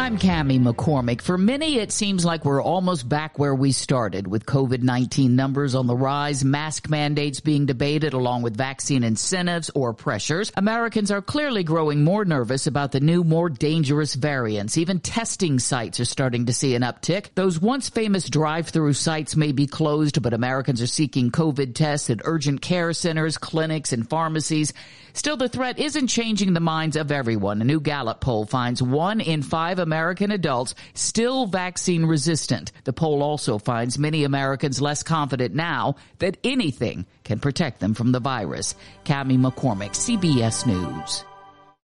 I'm Cami McCormick. For many, it seems like we're almost back where we started with COVID-19 numbers on the rise, mask mandates being debated along with vaccine incentives or pressures. Americans are clearly growing more nervous about the new, more dangerous variants. Even testing sites are starting to see an uptick. Those once famous drive-through sites may be closed, but Americans are seeking COVID tests at urgent care centers, clinics, and pharmacies. Still, the threat isn't changing the minds of everyone. A new Gallup poll finds one in five American adults still vaccine resistant. The poll also finds many Americans less confident now that anything can protect them from the virus. Cami McCormick, CBS News.